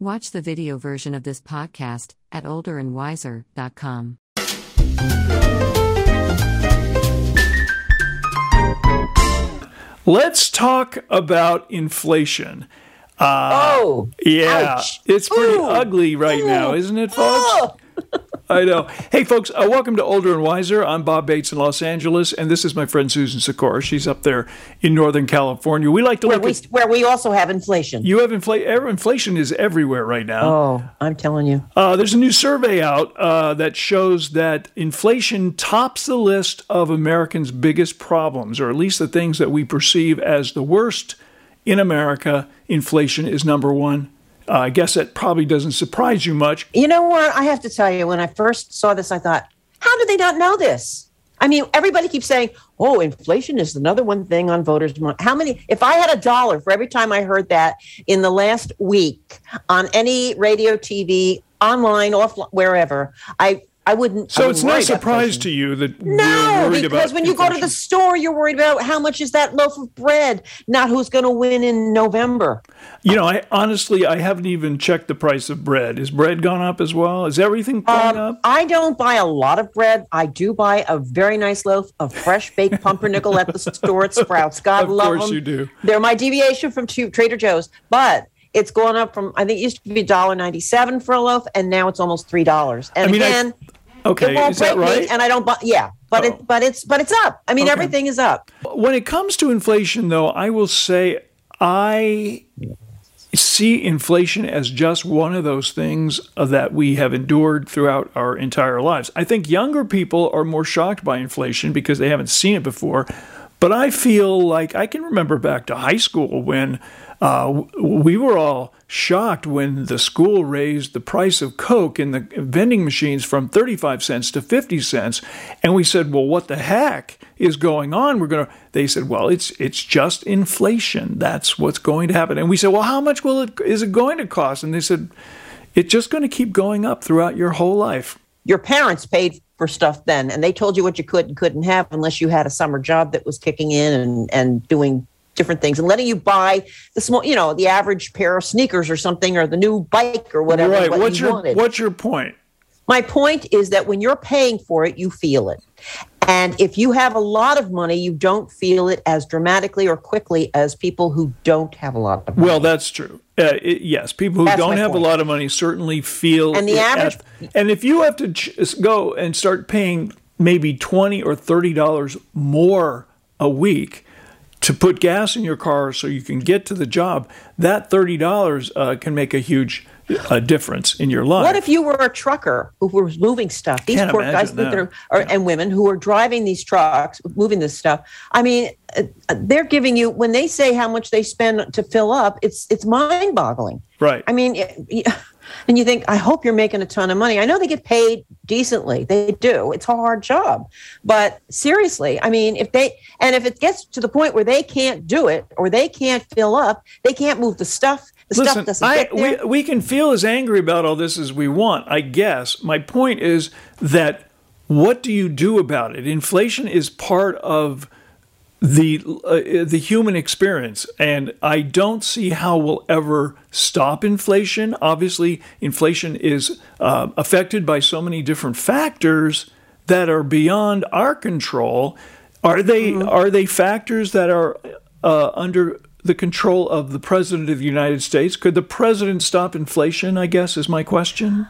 Watch the video version of this podcast at olderandwiser.com. Let's talk about inflation. Uh, oh, Yeah, ouch. it's pretty Ooh. ugly right now, isn't it, folks? Oh. I know. Hey, folks, uh, welcome to Older and Wiser. I'm Bob Bates in Los Angeles, and this is my friend Susan Sikora. She's up there in Northern California. We like to where look we at. where we also have inflation. You have inflation. Inflation is everywhere right now. oh, I'm telling you. Uh, there's a new survey out uh, that shows that inflation tops the list of Americans' biggest problems, or at least the things that we perceive as the worst in America. Inflation is number one. Uh, I guess that probably doesn't surprise you much. You know what? I have to tell you, when I first saw this, I thought, how do they not know this? I mean, everybody keeps saying, "Oh, inflation is another one thing on voters' mind." How many? If I had a dollar for every time I heard that in the last week on any radio, TV, online, offline, wherever, I I wouldn't. So it's no surprise to you that No, we're worried because when you go to the store, you're worried about how much is that loaf of bread, not who's going to win in November. You know, I honestly I haven't even checked the price of bread. Is bread gone up as well? Is everything gone Um, up? I don't buy a lot of bread. I do buy a very nice loaf of fresh baked pumpernickel at the store at Sprouts. God Of love course you do. They're my deviation from Trader Joe's, but it's gone up from I think it used to be $1.97 for a loaf, and now it's almost three dollars. And I mean, I- again, Okay, it won't is that break right? me, and I don't buy. Yeah, but Oh. it but it's but it's up. I mean, Okay. everything is up. When it comes to inflation, though, I will say I see inflation as just one of those things that we have endured throughout our entire lives. I think younger people are more shocked by inflation because they haven't seen it before. But I feel like I can remember back to high school when uh, we were all shocked when the school raised the price of Coke in the vending machines from 35 cents to 50 cents. And we said, well, what the heck is going on? We're going to, they said, well, it's, it's just inflation. That's what's going to happen. And we said, well, how much will it, is it going to cost? And they said, it's just going to keep going up throughout your whole life. your parents paid for stuff then and they told you what you could and couldn't have unless you had a summer job that was kicking in and, and doing different things and letting you buy the small you know the average pair of sneakers or something or the new bike or whatever right. what What's you your, wanted. what's your point? my point is that when you're paying for it you feel it and if you have a lot of money you don't feel it as dramatically or quickly as people who don't have a lot of money Well, that's true. Uh, it, yes, people who That's don't have point. a lot of money certainly feel. And the average- at- and if you have to ch- go and start paying maybe twenty or thirty dollars more a week to put gas in your car so you can get to the job, that thirty dollars uh, can make a huge uh, difference in your life. What if you were a trucker who was moving stuff? These Can't poor guys that are, are, and women who are driving these trucks, moving this stuff. I mean, uh, they're giving you when they say how much they spend to fill up. It's it's mind boggling. Right. I mean, y- and you think, I hope you're making a ton of money. I know they get paid decently. They do. It's a hard job. But seriously, I mean, if they, and if it gets to the point where they can't do it or they can't fill up, they can't move the stuff. The stuff Listen, doesn't I, get there. we, we can feel as angry about all this as we want, I guess. My point is that what do you do about it? Inflation is part of the uh, the human experience, and I don't see how we'll ever stop inflation. Obviously, inflation is uh, affected by so many different factors that are beyond our control. Are they are they factors that are uh, under the control of the president of the United States? Could the president stop inflation? I guess is my question.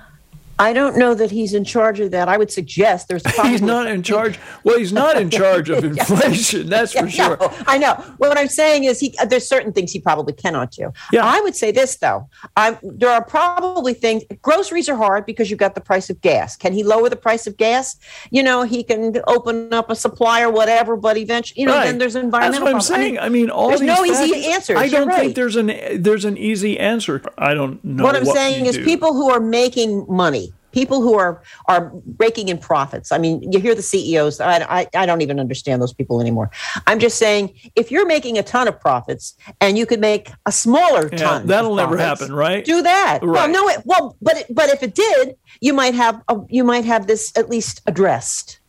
I don't know that he's in charge of that. I would suggest there's probably He's not in charge. Well, he's not in charge of inflation. That's for sure. No, I know. Well, what I'm saying is, he uh, there's certain things he probably cannot do. Yeah. I would say this though. i there are probably things. Groceries are hard because you've got the price of gas. Can he lower the price of gas? You know, he can open up a supply or whatever, but eventually, you know, then there's environmental. That's what I'm problems. saying. I mean, all there's these no easy answers. I don't right. think there's an there's an easy answer. I don't know. what I'm what saying is do. people who are making money people who are are raking in profits i mean you hear the ceos I, I, I don't even understand those people anymore i'm just saying if you're making a ton of profits and you could make a smaller Yeah, ton that'll of never happen, right? do that well Right. no it, well but it, but if it did you might have a, you might have this at least addressed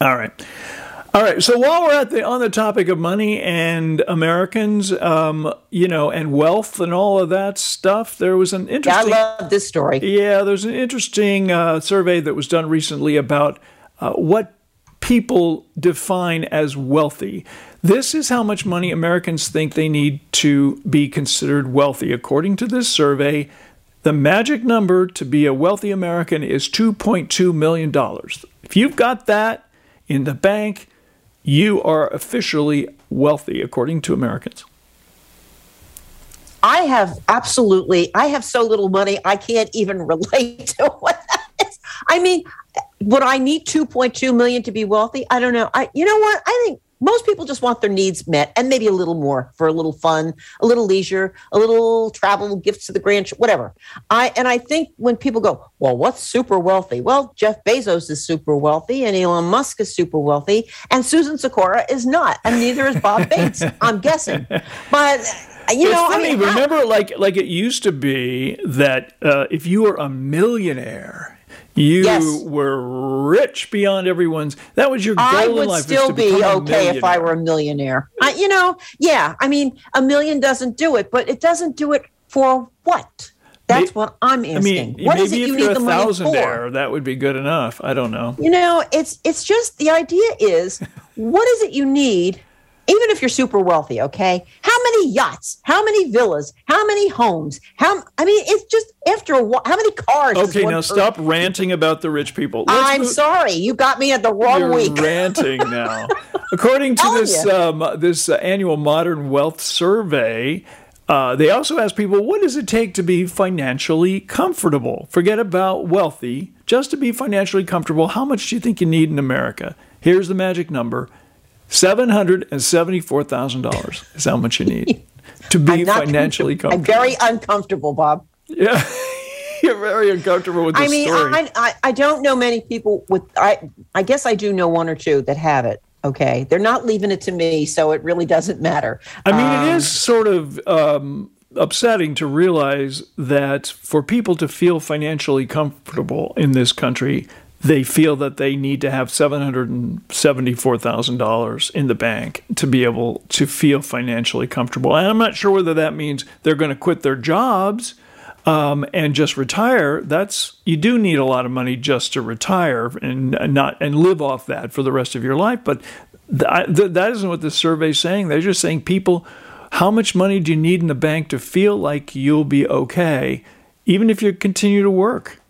All right. All right. So while we're at the on the topic of money and Americans, um, you know, and wealth and all of that stuff, there was an interesting. Yeah, I love this story. Yeah, there's an interesting uh, survey that was done recently about uh, what people define as wealthy. This is how much money Americans think they need to be considered wealthy. According to this survey, the magic number to be a wealthy American is $2.2 million. If you've got that in the bank, you are officially wealthy, according to Americans. I have absolutely, I have so little money, I can't even relate to what that is. I mean, would I need 2.2 million to be wealthy? I don't know. I, you know what? I think most people just want their needs met and maybe a little more for a little fun, a little leisure, a little travel, gifts to the grandchildren, whatever. I and I think when people go, well, what's super wealthy? Well, Jeff Bezos is super wealthy, and Elon Musk is super wealthy, and Susan Sikora is not, and neither is Bob Bates. I'm guessing, but you it's know, funny. I mean, remember, like like it used to be that uh, if you were a millionaire you Yes. were rich beyond everyone's. That was your goal I in would life. still be okay if I were a millionaire. I, you know, yeah. I mean, a million doesn't do it, but it doesn't do it for what? That's what I'm I asking. mean, what it if you need the money for? that would be good enough. I don't know. You know, it's it's just the idea is what is it you need? Even if you're super wealthy, okay? How many yachts? How many villas? How many homes? How I mean, it's just after a while. How many cars? Okay, now person- stop ranting about the rich people. Let's I'm move- sorry, you got me at the wrong You're week. ranting now. According to Telling this um, this uh, annual Modern Wealth Survey, uh, they also ask people, "What does it take to be financially comfortable? Forget about wealthy. Just to be financially comfortable, how much do you think you need in America? Here's the magic number: seven hundred and seventy-four thousand dollars is how much you need to be financially comfortable. I'm very uncomfortable, Bob. yeah, you're very uncomfortable with this I mean, story. I, I I don't know many people with I I guess I do know one or two that have it. Okay, they're not leaving it to me, so it really doesn't matter. I mean, Um, it is sort of um, upsetting to realize that for people to feel financially comfortable in this country, they feel that they need to have seven hundred and seventy-four thousand dollars in the bank to be able to feel financially comfortable. And I'm not sure whether that means they're going to quit their jobs um, and just retire. That's you do need a lot of money just to retire and not and live off that for the rest of your life. But th- th- that isn't what the survey's saying. They're just saying people, how much money do you need in the bank to feel like you'll be okay, even if you continue to work?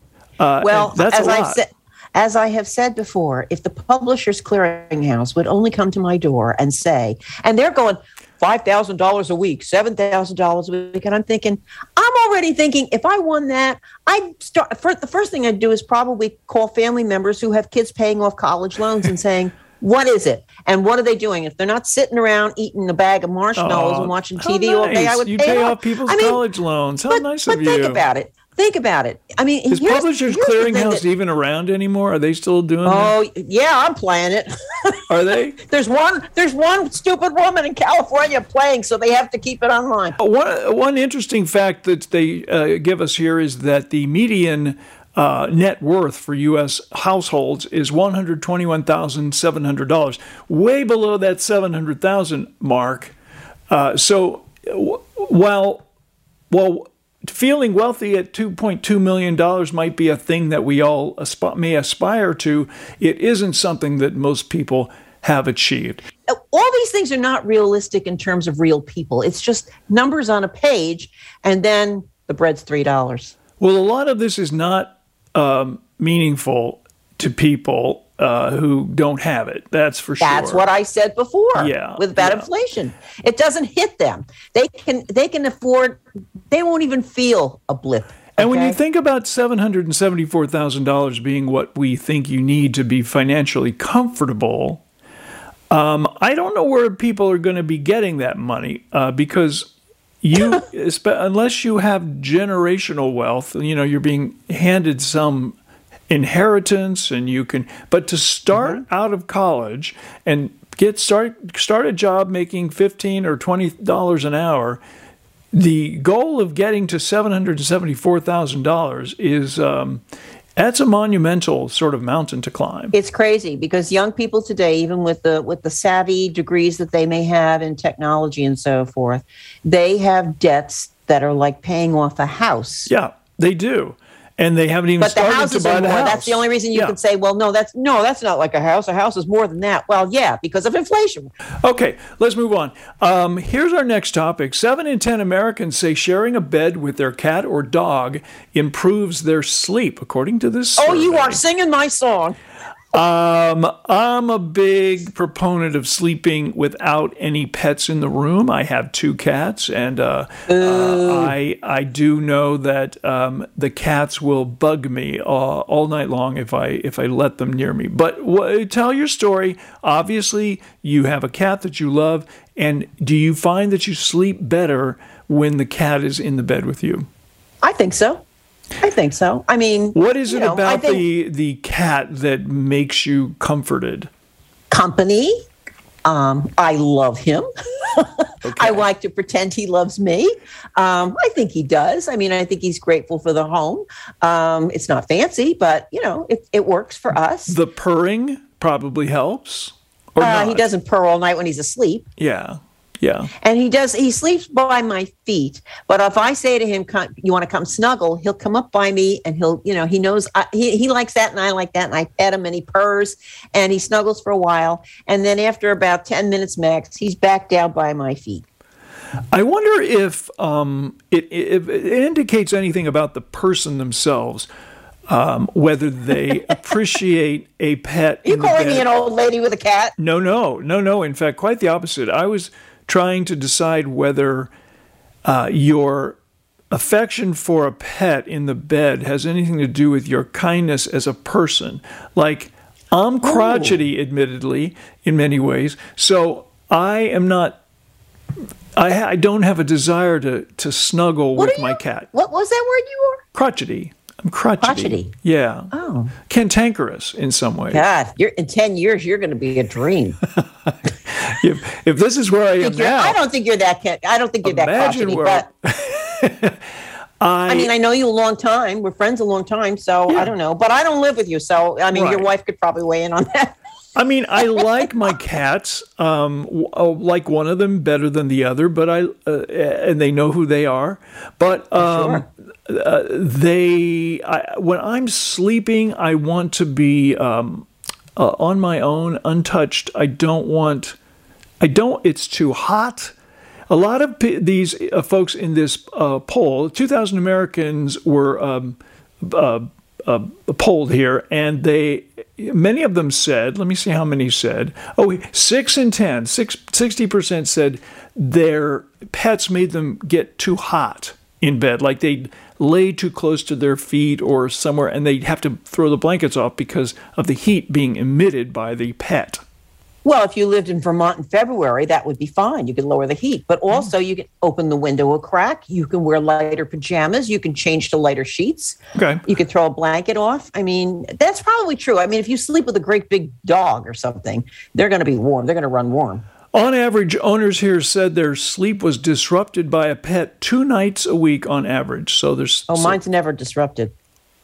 Uh, well, that's as a I lot. said. As I have said before, if the Publishers Clearinghouse would only come to my door and say, and they're going five thousand dollars a week, seven thousand dollars a week, and I'm thinking, I'm already thinking if I won that, I'd start. First, the first thing I'd do is probably call family members who have kids paying off college loans and saying, "What is it? And what are they doing? If they're not sitting around eating a bag of marshmallows Aw, and watching TV all day, I would you pay, pay off people's I mean, college loans. How but, nice but of think about it. Think about it. I mean, Is here's- Publishers here's Clearinghouse that- even around anymore? Are they still doing that? Oh yeah, I'm playing it. Are they? there's one. There's one stupid woman in California playing, so they have to keep it online. One, one interesting fact that they uh, give us here is that the median uh, net worth for U.S. households is one hundred twenty-one thousand seven hundred dollars, way below that seven hundred thousand mark. Uh, so, w- while while feeling wealthy at two point two million dollars might be a thing that we all asp- may aspire to, it isn't something that most people have achieved. All these things are not realistic in terms of real people. It's just numbers on a page, and then the bread's three dollars. Well, a lot of this is not um, meaningful to people uh, who don't have it. That's for sure. That's what I said before. Yeah, with bad yeah. inflation, it doesn't hit them. They can they can afford. They won't even feel a blip. And when you think about seven hundred and seventy-four thousand dollars being what we think you need to be financially comfortable, um, I don't know where people are going to be getting that money uh, because you, unless you have generational wealth, you know, you're being handed some inheritance, and you can. But to start out of college and get start start a job making fifteen or twenty dollars an hour the goal of getting to seven hundred and seventy-four thousand dollars is um, That's a monumental sort of mountain to climb. It's crazy because young people today, even with the with the savvy degrees that they may have in technology and so forth, they have debts that are like paying off a house. Yeah, they do and they haven't even but the started houses to buy are the more. house. That's the only reason you Yeah. can say, well, no, that's no, that's not like a house. A house is more than that. Well, yeah, because of inflation. Okay, let's move on. Um, here's our next topic. Seven in 10 Americans say sharing a bed with their cat or dog improves their sleep, according to this. Oh, you are singing my song. Um, I'm a big proponent of sleeping without any pets in the room. I have two cats, and uh, uh, I I do know that um, the cats will bug me uh, all night long if I if I let them near me. But wh- tell your story. Obviously, you have a cat that you love, and do you find that you sleep better when the cat is in the bed with you? I think so. I think so. I mean, What is it know, about the the cat that makes you comforted? company? Um, I love him. I like to pretend he loves me. Um, I think he does. I mean, I think he's grateful for the home. Um, it's not fancy, but you know, it, it works for us. The purring probably helps. Or Uh, he doesn't purr all night when he's asleep. Yeah. Yeah. and he does he sleeps by my feet but if i say to him "Come- you want to come snuggle he'll come up by me and he'll you know he knows I, he, he likes that and i like that and i pet him and he purrs and he snuggles for a while and then after about 10 minutes max he's back down by my feet I wonder if um, it, if it indicates anything about the person themselves, um, whether they appreciate a pet. you in calling me an old lady with a cat No, no, no, no. In fact, quite the opposite. I was trying to decide whether uh, your affection for a pet in the bed has anything to do with your kindness as a person. Like, I'm crotchety, admittedly, in many ways. So I am not. I, ha- I don't have a desire to, to snuggle What with my you- cat. what was that word you were Crotchety. I'm crotchety. Crotchety. Yeah. oh Cantankerous in some ways. god you're in 10 years you're going to be a dream If, if this is where I am now, i don't think you're that cat i don't think you're that crotchety where- but I, I mean, I know you a long time. We're friends a long time, so Yeah. I don't know. But I don't live with you, so I mean, your wife could probably weigh in on that. I mean, I like my cats. Um, w- I like one of them better than the other, but I uh, and they know who they are. But um, uh, they, I, when I'm sleeping, I want to be um, uh, on my own, untouched. I don't want. I don't. It's too hot. A lot of p- these uh, folks in this uh, poll, 2,000 Americans were um, uh, uh, polled here, and they many of them said, let me see how many said. Oh, six in 10, six, 60% said their pets made them get too hot in bed, like they'd lay too close to their feet or somewhere, and they'd have to throw the blankets off because of the heat being emitted by the pet. Well, if you lived in Vermont in February, that would be fine. You could lower the heat, but mm-hmm. also you can open the window a crack. You can wear lighter pajamas. You can change to lighter sheets. Okay. You can throw a blanket off. I mean, that's probably true. I mean, if you sleep with a great big dog or something, they're going to be warm. They're going to run warm. On average, owners here said their sleep was disrupted by a pet two nights a week on average. So there's Oh, so mine's never disrupted.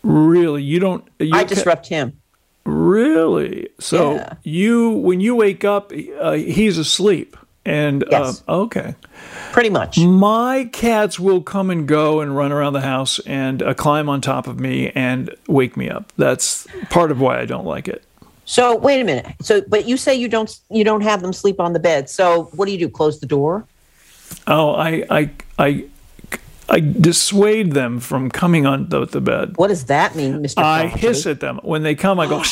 really you don't. You I disrupt him. Really? So Yeah. you, when you wake up, uh, he's asleep. And Yes. uh, okay, Pretty much. my cats will come and go and run around the house and uh, climb on top of me and wake me up. That's part of why I don't like it. So wait a minute. So, but you say you don't you don't have them sleep on the bed. So what do you do? Close the door? Oh, I, I, I, I dissuade them from coming on the, the bed. What does that mean, Mister? I hiss at them when they come. I go,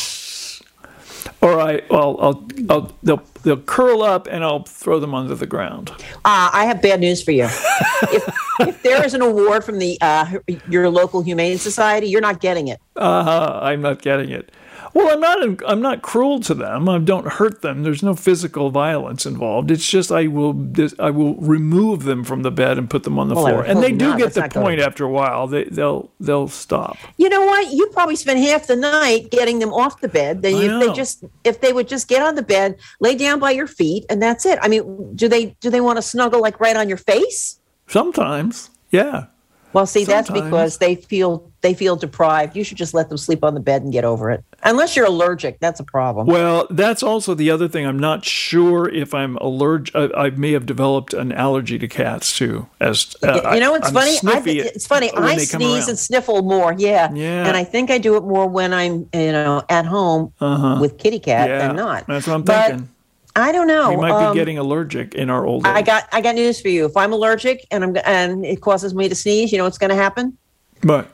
or I, well, I'll, I'll, they'll, they'll curl up and I'll throw them onto the ground. Uh, I have bad news for you. if, if there is an award from the uh, your local humane society, you're not getting it. Uh, I'm not getting it. Well, I'm not. I'm not cruel to them. I don't hurt them. There's no physical violence involved. It's just I will. I will remove them from the bed and put them on the Well, floor. And they do not. get That's the good. point after a while. They, they'll they'll stop. You know what? You probably spend half the night getting them off the bed. Then I if they just if they would just get on the bed, lay down by your feet, and that's it. I mean, do they do they want to snuggle like right on your face? Sometimes, yeah. Well, see, that's because they feel they feel deprived. You should just let them sleep on the bed and get over it. Unless you're allergic, that's a problem. Well, that's also the other thing. I'm not sure if I'm allergic. I, I may have developed an allergy to cats too. As uh, you know, it's I'm funny. I, it's funny. I sneeze and sniffle more. Yeah. Yeah. And I think I do it more when I'm, you know, at home with kitty cat Uh-huh. yeah, than not. That's what I'm But thinking. I don't know. We might Um, be getting allergic in our old age. I got I got news for you. If I'm allergic and I'm and it causes me to sneeze, you know what's going to happen? but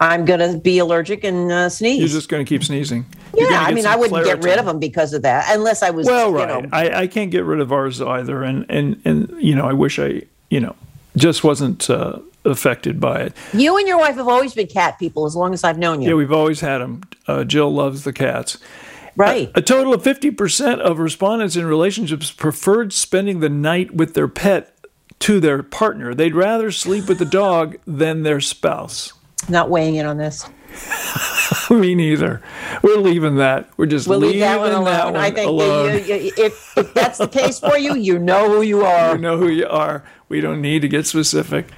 I'm going to be allergic and uh, sneeze. you're just going to keep sneezing. Yeah, I mean, I wouldn't get rid of them because of that, unless I was, Well, you right. know, I, I can't get rid of ours either, and and and you know, I wish I, you know, just wasn't uh, affected by it. You and your wife have always been cat people as long as I've known you. Yeah, we've always had them. Uh, Jill loves the cats. Right. A total of 50% of respondents in relationships preferred spending the night with their pet to their partner. They'd rather sleep with the dog than their spouse. Not weighing in on this. Me neither. We're leaving that. We're just We'll leaving leave that one alone. that I think alone. that you, you, if, if that's the case for you, you know who you are. You know who you are. We don't need to get specific.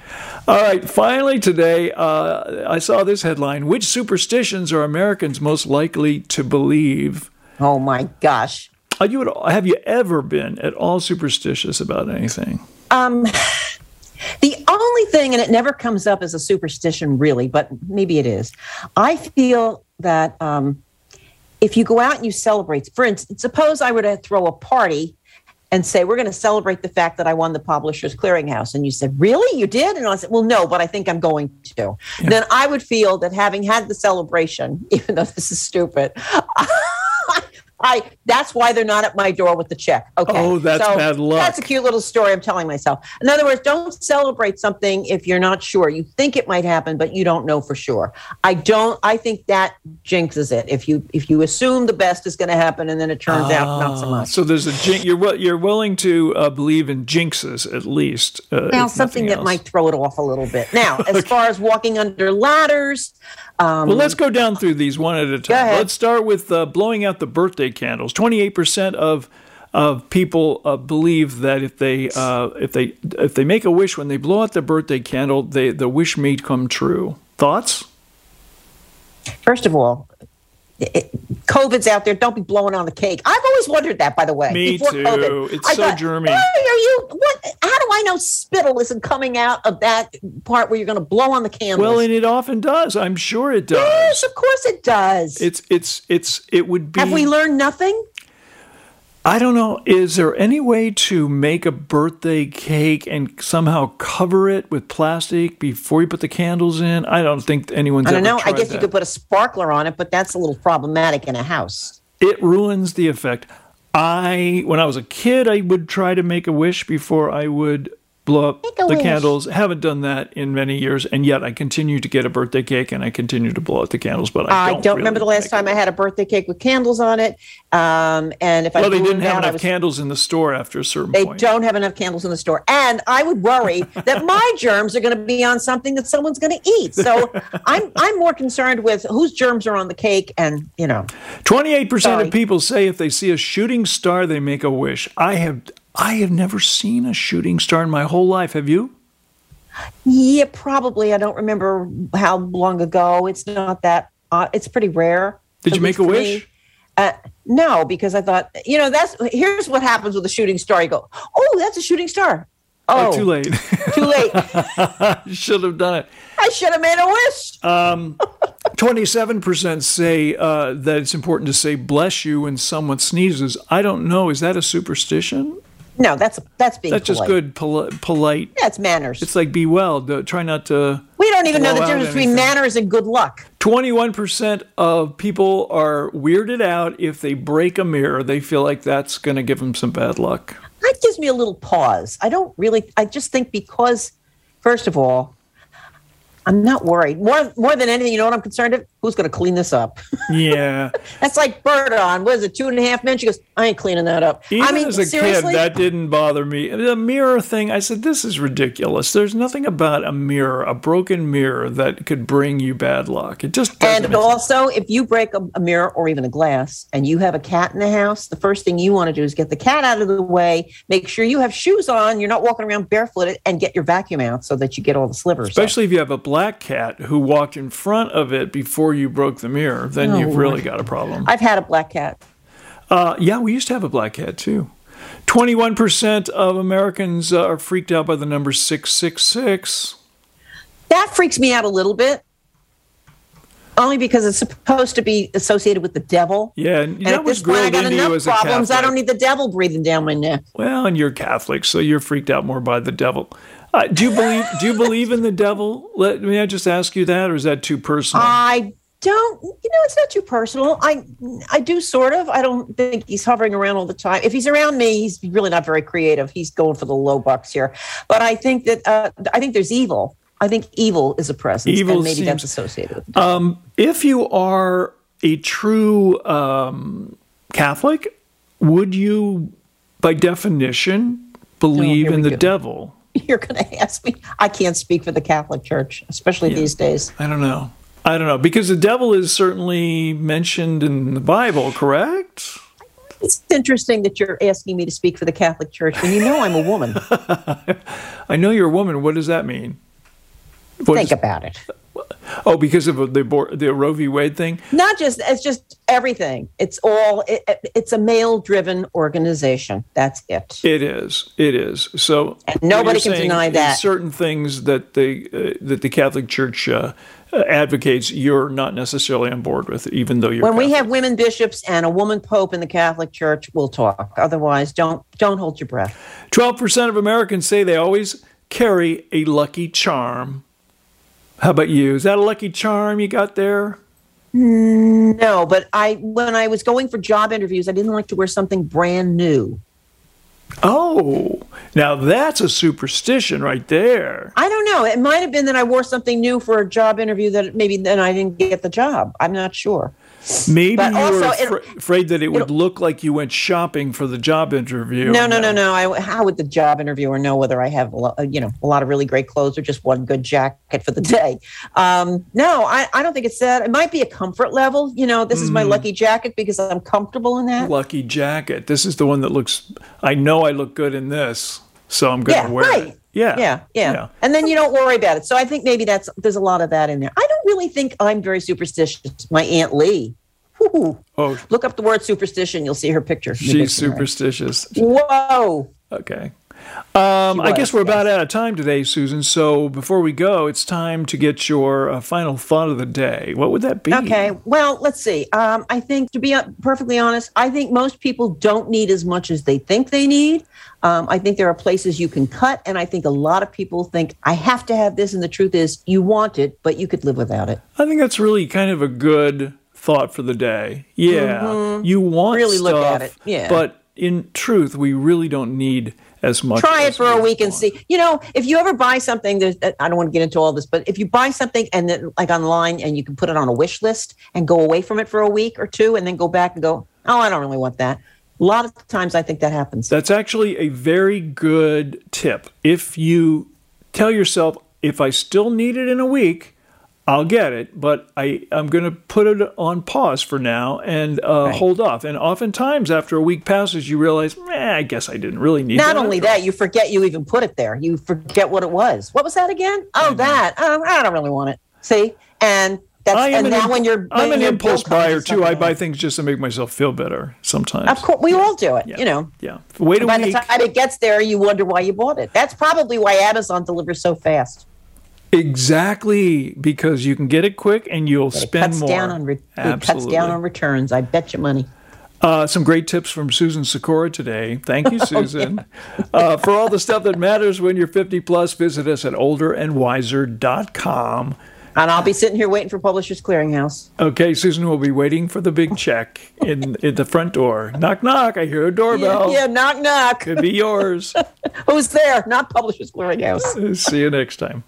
All right. Finally, today, uh, I saw this headline Which superstitions are Americans most likely to believe? Oh my gosh. Are you at, have you ever been at all superstitious about anything? Um, only thing, and it never comes up as a superstition, really, but maybe it is. I feel that um, if you go out and you celebrate, for instance, suppose I were to throw a party and say, We're going to celebrate the fact that I won the Publishers Clearinghouse. And you said, Really? You did? And I said, Well, no, but I think I'm going to. Then I would feel that having had the celebration, even though this is stupid, I that's why they're not at my door with the check. Okay. Oh, that's bad luck. That's a cute little story I'm telling myself. In other words, don't celebrate something if you're not sure. You think it might happen, but you don't know for sure. I don't I think that jinxes it. If you if you assume the best is going to happen and then it turns out not so much. So there's a jinx you're you're willing to uh, believe in jinxes at least. Uh, Now, something that might throw it off a little bit. Now, as far as walking under ladders, um, Well, let's go down through these one at a time. Let's start with uh, blowing out the birthday candles. Twenty-eight percent of of people uh, believe that if they uh, if they if they make a wish when they blow out the birthday candle, they the wish may come true. Thoughts? first of all, it, COVID's out there. Don't be blowing on the cake. I've always wondered that, by the way. Me before too. COVID. It's I so thought, germy. Why are you? What? How do I know spittle isn't coming out of that part where you're going to blow on the candles? Well, and it often does. I'm sure it does. yes, of course it does. It's it's it's it would be. Have we learned nothing? I don't know. Is there any way to make a birthday cake and somehow cover it with plastic before you put the candles in? I don't think anyone's I don't know. I guess you could put a sparkler on it, but that's a little problematic in a house. it ruins the effect. I, when I was a kid, I would try to make a wish before I would blow up Make the candles. Haven't done that in many years, and yet I continue to get a birthday cake and I continue to blow out the candles. But I I don't, don't, really remember the last time I had a birthday cake with candles on it. Um, and if I they didn't have out, enough was candles in the store after a certain They point. don't have enough candles in the store. And I would worry that my germs are going to be on something that someone's going to eat. So I'm I'm more concerned with whose germs are on the cake and, you know. Twenty-eight percent of people say if they see a shooting star, they make a wish. I have, I have never seen a shooting star in my whole life. Have you? Yeah, probably. I don't remember how long ago. It's not that uh, it's pretty rare. Did you make a wish? me. Uh, no, because I thought, you know, that's here's what happens with a shooting star. You go, oh, that's a shooting star. Oh, Oh, too late. Too late. you should have done it. I should have made a wish. Twenty-seven percent say uh, that it's important to say "bless you" when someone sneezes. I don't know. Is that a superstition? No, that's that's being That's just good, poli- polite. That's manners. It's like be well. Try not to. we don't even know the difference between manners and good luck. Twenty-one percent of people are weirded out if they break a mirror. They feel like that's going to give them some bad luck. that gives me a little pause. I don't really, I just think because, first of all, I'm not worried. More more than anything, you know what I'm concerned of? Who's going to clean this up? Yeah. That's like Berta on. What is it? Two and a half men. She goes, I ain't cleaning that up. Even I mean, as a seriously. kid, that didn't bother me. The mirror thing, I said, this is ridiculous. There's nothing about a mirror, a broken mirror, that could bring you bad luck. It just and make sense. also, if you break a, a mirror or even a glass, and you have a cat in the house, the first thing you want to do is get the cat out of the way. Make sure you have shoes on. You're not walking around barefooted, and get your vacuum out so that you get all the slivers. Especially if you have a black cat who walked in front of it before you broke the mirror, then Oh, you've really got a problem. I've had a black cat. Uh, yeah, we used to have a black cat too. 21% of Americans uh, are freaked out by the number 666. That freaks me out a little bit. Only because it's supposed to be associated with the devil. Yeah, and And that at was point, I got enough problems. I don't need the devil breathing down my neck. Well, and you're Catholic, so you're freaked out more by the devil. Uh, do you believe? Do you believe in the devil? Let me I just ask you that, or is that too personal? I don't. You know, it's not too personal. I I do sort of. I don't think he's hovering around all the time. If he's around me, he's really not very creative. He's going for the low bucks here. But I think that uh, I think there's evil. I think evil is a presence, Evil and maybe seems- that's associated with. it. if you are a true um, Catholic, would you, by definition, believe here in the go. devil? You're going to ask me. I can't speak for the Catholic Church, especially these days. I don't know. I don't know because the devil is certainly mentioned in the Bible, correct? It's interesting that you're asking me to speak for the Catholic Church when you know I'm a woman. I know you're a woman. What does that mean? What Think is- about it. Oh, because of the the Roe v. Wade thing. Not just it's just everything. It's all. It, it's a male-driven organization. That's it. It is. It is. So And nobody can deny that. Certain things that the uh, that the Catholic Church uh, uh, advocates, you're not necessarily on board with, even though you're. When we have women bishops and a woman pope in the Catholic Church, we'll talk. Otherwise, don't don't hold your breath. twelve percent of Americans say they always carry a lucky charm. How about you? Is that a lucky charm you got there? No, but I when I was going for job interviews, I didn't like to wear something brand new. Oh, now that's a superstition right there. I don't know. It might have been that I wore something new for a job interview that maybe then I didn't get the job. I'm not sure. Maybe But you were also it- afraid that it would look like you went shopping for the job interview. No, no, no, no. I, how would the job interviewer know whether I have, a lo- you know, a lot of really great clothes or just one good jacket for the day? Um, no, I, I don't think it's that. It might be a comfort level. You know, this is Mm. my lucky jacket because I'm comfortable in that. Lucky jacket. This is the one that looks. I know I look good in this, so I'm going to Yeah, wear right. it. Yeah, Yeah, yeah, yeah. And then you don't worry about it. So I think maybe that's there's a lot of that in there. I don't really think I'm very superstitious. My aunt Lee. Whew. Oh, Look up the word superstition. You'll see her picture. she's superstitious. Whoa. Okay. Um, I guess we're yes. about out of time today, Susan. So before we go, it's time to get your uh, final thought of the day. What would that be? Okay. Well, let's see. Um, I think, to be uh, perfectly honest, I think most people don't need as much as they think they need. Um, I think there are places you can cut, and I think a lot of people think I have to have this, and the truth is, you want it, but you could live without it. I think that's really kind of a good thought for the day. Yeah, you want Mm-hmm. Really stuff, look at it. Yeah. but in truth, we really don't need as much. Try it for a we week and see. You know, if you ever buy something, there's, I don't want to get into all this, but if you buy something and then like online, and you can put it on a wish list and go away from it for a week or two, and then go back and go, oh, I don't really want that. A lot of times, I think that happens. That's actually a very good tip. If you tell yourself, if I still need it in a week, I'll get it, but I, I'm going to put it on pause for now and uh, hold off. And oftentimes, after a week passes, you realize, eh, I guess I didn't really need Not that. only that, you forget you even put it there. You forget what it was. What was that again? Oh, Mm-hmm. that. Oh, I don't really want it. See, and that's I am and an now imp- when you're I'm an impulse buyer too. I buy things just to make myself feel better sometimes. Of course, we all do it. Yeah. You know. Yeah. Wait a By week. the time it gets there, you wonder why you bought it. That's probably why Amazon delivers so fast. Exactly, because you can get it quick and you'll But spend cuts more. down on re- it cuts down on returns. I bet you money. Uh, some great tips from Susan Sikora today. Thank you, Susan. uh, for all the stuff that matters when you're 50 plus, visit us at olderandwiser.com. And I'll be sitting here waiting for Publishers Clearinghouse. Okay, Susan will be waiting for the big check in, in the front door. Knock, knock. I hear a doorbell. Yeah, knock knock. Could be yours. Who's there? Not Publishers Clearinghouse. See you next time.